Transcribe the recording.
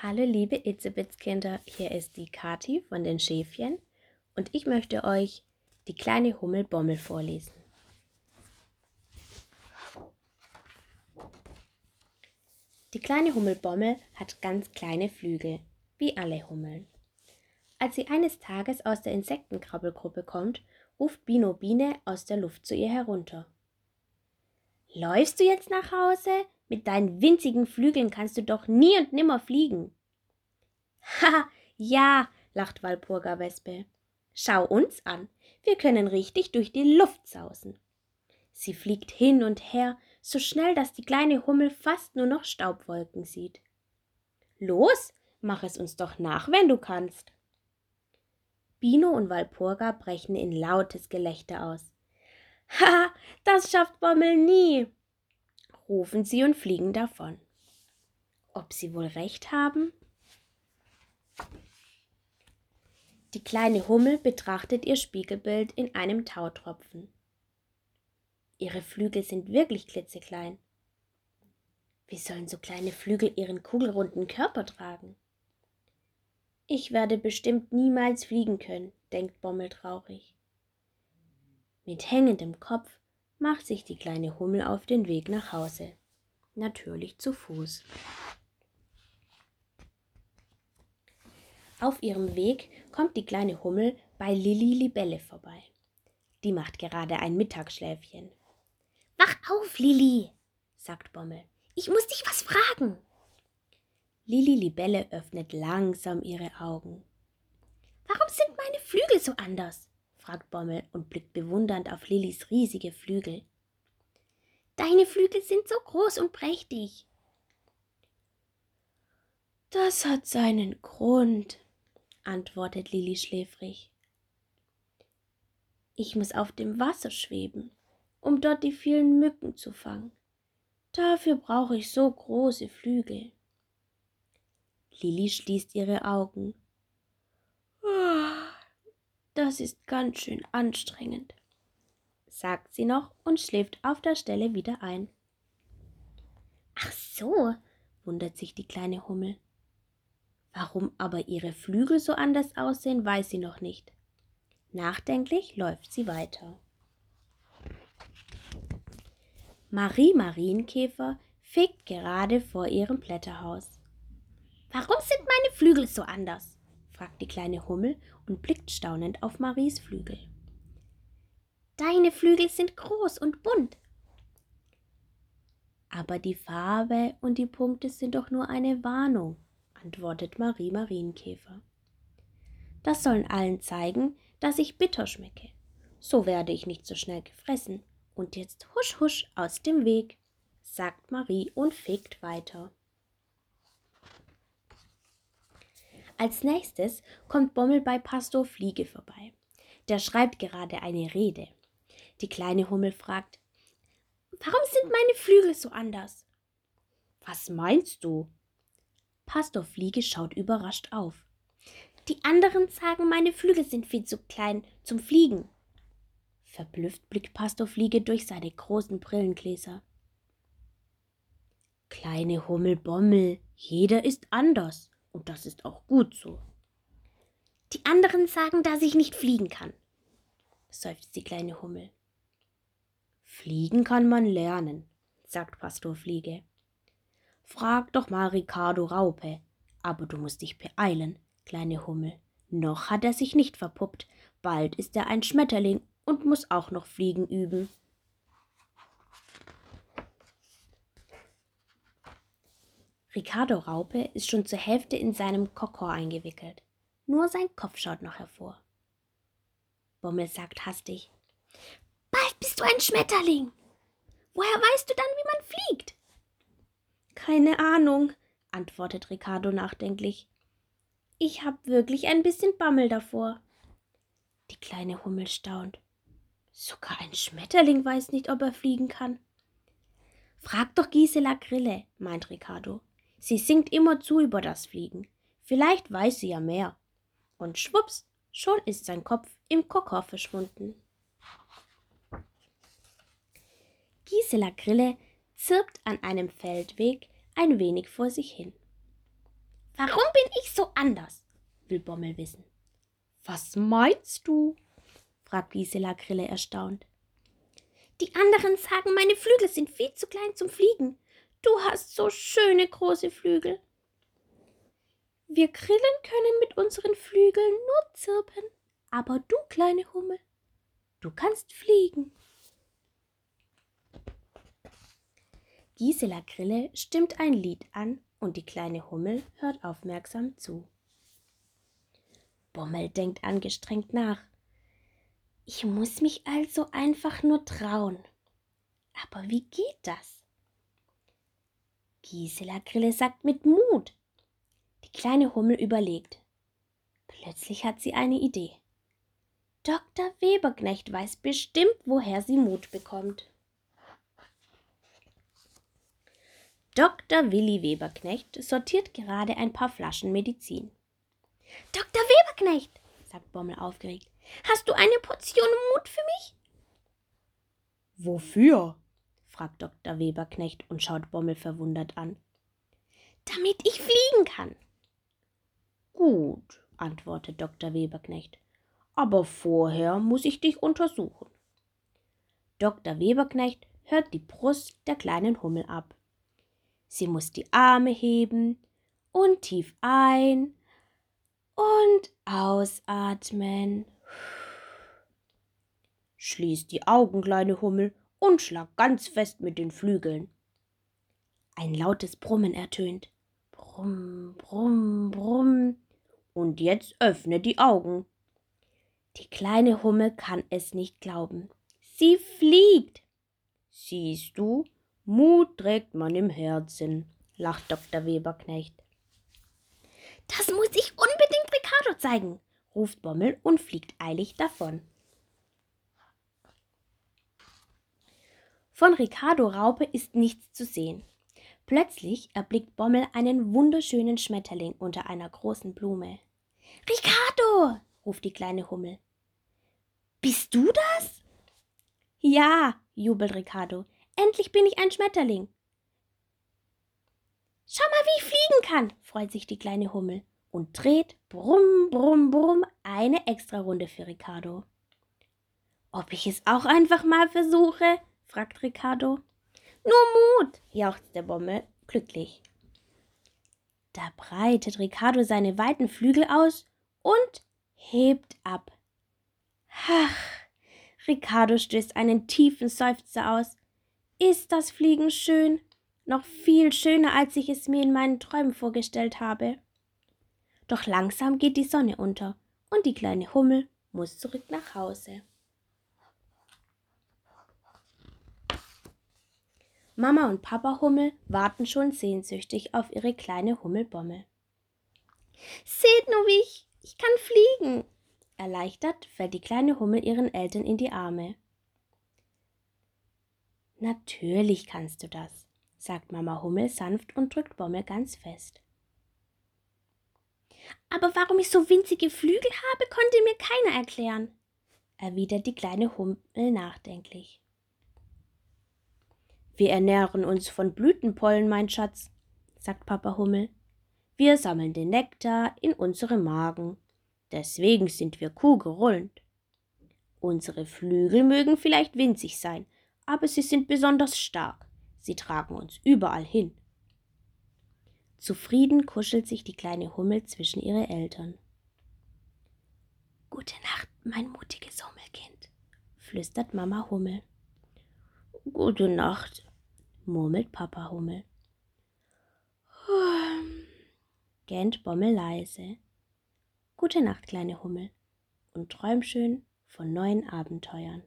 Hallo liebe Itzebitz-Kinder, hier ist die Kati von den Schäfchen und ich möchte euch die kleine Hummel Bommel vorlesen. Die kleine Hummel Bommel hat ganz kleine Flügel, wie alle Hummeln. Als sie eines Tages aus der Insektenkrabbelgruppe kommt, ruft Bino Biene aus der Luft zu ihr herunter. Läufst du jetzt nach Hause? Mit deinen winzigen Flügeln kannst du doch nie und nimmer fliegen. Ha, ja, lacht Walpurga Wespe. Schau uns an, wir können richtig durch die Luft sausen. Sie fliegt hin und her, so schnell, dass die kleine Hummel fast nur noch Staubwolken sieht. Los, mach es uns doch nach, wenn du kannst. Bino und Walpurga brechen in lautes Gelächter aus. Ha, das schafft Bommel nie, rufen sie und fliegen davon. Ob sie wohl recht haben? Die kleine Hummel betrachtet ihr Spiegelbild in einem Tautropfen. Ihre Flügel sind wirklich klitzeklein. Wie sollen so kleine Flügel ihren kugelrunden Körper tragen? Ich werde bestimmt niemals fliegen können, denkt Bommel traurig. Mit hängendem Kopf macht sich die kleine Hummel auf den Weg nach Hause, natürlich zu Fuß. Auf ihrem Weg kommt die kleine Hummel bei Lilli Libelle vorbei. Die macht gerade ein Mittagsschläfchen. Wach auf, Lilli, sagt Bommel. Ich muss dich was fragen. Lilli Libelle öffnet langsam ihre Augen. Warum sind meine Flügel so anders? Fragt Bommel und blickt bewundernd auf Lillis riesige Flügel. Deine Flügel sind so groß und prächtig. Das hat seinen Grund, antwortet Lilli schläfrig. Ich muss auf dem Wasser schweben, um dort die vielen Mücken zu fangen. Dafür brauche ich so große Flügel. Lilli schließt ihre Augen. Das ist ganz schön anstrengend, sagt sie noch und schläft auf der Stelle wieder ein. Ach so, wundert sich die kleine Hummel. Warum aber ihre Flügel so anders aussehen, weiß sie noch nicht. Nachdenklich läuft sie weiter. Marie Marienkäfer fegt gerade vor ihrem Blätterhaus. Warum sind meine Flügel so anders? fragt die kleine Hummel und blickt staunend auf Maries Flügel. Deine Flügel sind groß und bunt. Aber die Farbe und die Punkte sind doch nur eine Warnung, antwortet Marie Marienkäfer. Das sollen allen zeigen, dass ich bitter schmecke. So werde ich nicht so schnell gefressen. Und jetzt husch husch aus dem Weg, sagt Marie und fegt weiter. Als nächstes kommt Bommel bei Pastor Fliege vorbei. Der schreibt gerade eine Rede. Die kleine Hummel fragt, Warum sind meine Flügel so anders? Was meinst du? Pastor Fliege schaut überrascht auf. Die anderen sagen, meine Flügel sind viel zu klein zum Fliegen. Verblüfft blickt Pastor Fliege durch seine großen Brillengläser. Kleine Hummelbommel, jeder ist anders, und das ist auch gut so. Die anderen sagen, dass ich nicht fliegen kann, seufzt die kleine Hummel. Fliegen kann man lernen, sagt Pastor Fliege. Frag doch mal Ricardo Raupe. Aber du musst dich beeilen, kleine Hummel. Noch hat er sich nicht verpuppt. Bald ist er ein Schmetterling und muss auch noch fliegen üben. Ricardo Raupe ist schon zur Hälfte in seinem Kokor eingewickelt. Nur sein Kopf schaut noch hervor. Bommel sagt hastig: Bald bist du ein Schmetterling. Woher weißt du dann, wie man fliegt? Keine Ahnung, antwortet Ricardo nachdenklich. Ich hab wirklich ein bisschen Bammel davor. Die kleine Hummel staunt. Sogar ein Schmetterling weiß nicht, ob er fliegen kann. Frag doch Gisela Grille, meint Ricardo. Sie singt immer zu über das Fliegen. Vielleicht weiß sie ja mehr. Und schwupps, schon ist sein Kopf im Kokor verschwunden. Gisela Grille zirpt an einem Feldweg ein wenig vor sich hin. Warum bin ich so anders? will Bommel wissen. Was meinst du? fragt Gisela Grille erstaunt. Die anderen sagen, meine Flügel sind viel zu klein zum Fliegen. Du hast so schöne große Flügel. Wir Grillen können mit unseren Flügeln nur zirpen, aber du, kleine Hummel, du kannst fliegen. Gisela Grille stimmt ein Lied an und die kleine Hummel hört aufmerksam zu. Bommel denkt angestrengt nach. Ich muss mich also einfach nur trauen. Aber wie geht das? Gisela Grille sagt mit Mut. Die kleine Hummel überlegt. Plötzlich hat sie eine Idee. Dr. Weberknecht weiß bestimmt, woher sie Mut bekommt. Dr. Willi Weberknecht sortiert gerade ein paar Flaschen Medizin. Dr. Weberknecht, sagt Bommel aufgeregt, hast du eine Portion Mut für mich? Wofür? Fragt Dr. Weberknecht und schaut Bommel verwundert an. Damit ich fliegen kann. Gut, antwortet Dr. Weberknecht, aber vorher muss ich dich untersuchen. Dr. Weberknecht hört die Brust der kleinen Hummel ab. Sie muss die Arme heben und tief ein und ausatmen. Schließ die Augen, kleine Hummel, und schlag ganz fest mit den Flügeln. Ein lautes Brummen ertönt. Brumm, brumm, brumm. Und jetzt öffne die Augen. Die kleine Hummel kann es nicht glauben. Sie fliegt. Siehst du, Mut trägt man im Herzen, lacht Dr. Weberknecht. Das muss ich unbedingt Ricardo zeigen, ruft Bommel und fliegt eilig davon. Von Ricardo Raupe ist nichts zu sehen. Plötzlich erblickt Bommel einen wunderschönen Schmetterling unter einer großen Blume. Ricardo, ruft die kleine Hummel. Bist du das? Ja, jubelt Ricardo. Endlich bin ich ein Schmetterling. Schau mal, wie ich fliegen kann, freut sich die kleine Hummel und dreht brumm, brumm, brumm eine Extrarunde für Ricardo. Ob ich es auch einfach mal versuche? Fragt Ricardo. Nur Mut, jauchzt der Bommel glücklich. Da breitet Ricardo seine weiten Flügel aus und hebt ab. Ach, Ricardo stößt einen tiefen Seufzer aus ist das Fliegen schön, noch viel schöner, als ich es mir in meinen Träumen vorgestellt habe. Doch langsam geht die Sonne unter und die kleine Hummel muss zurück nach Hause. Mama und Papa Hummel warten schon sehnsüchtig auf ihre kleine Hummelbommel. Seht nur, wie ich, ich kann fliegen. Erleichtert fällt die kleine Hummel ihren Eltern in die Arme. Natürlich kannst du das, sagt Mama Hummel sanft und drückt Bommel ganz fest. Aber warum ich so winzige Flügel habe, konnte mir keiner erklären, erwidert die kleine Hummel nachdenklich. Wir ernähren uns von Blütenpollen, mein Schatz, sagt Papa Hummel. Wir sammeln den Nektar in unsere Magen. Deswegen sind wir kuhgerollend. Unsere Flügel mögen vielleicht winzig sein, aber sie sind besonders stark. Sie tragen uns überall hin. Zufrieden kuschelt sich die kleine Hummel zwischen ihre Eltern. Gute Nacht, mein mutiges Hummelkind, flüstert Mama Hummel. Gute Nacht, murmelt Papa Hummel. gähnt Bommel leise. Gute Nacht, kleine Hummel, und träum schön von neuen Abenteuern.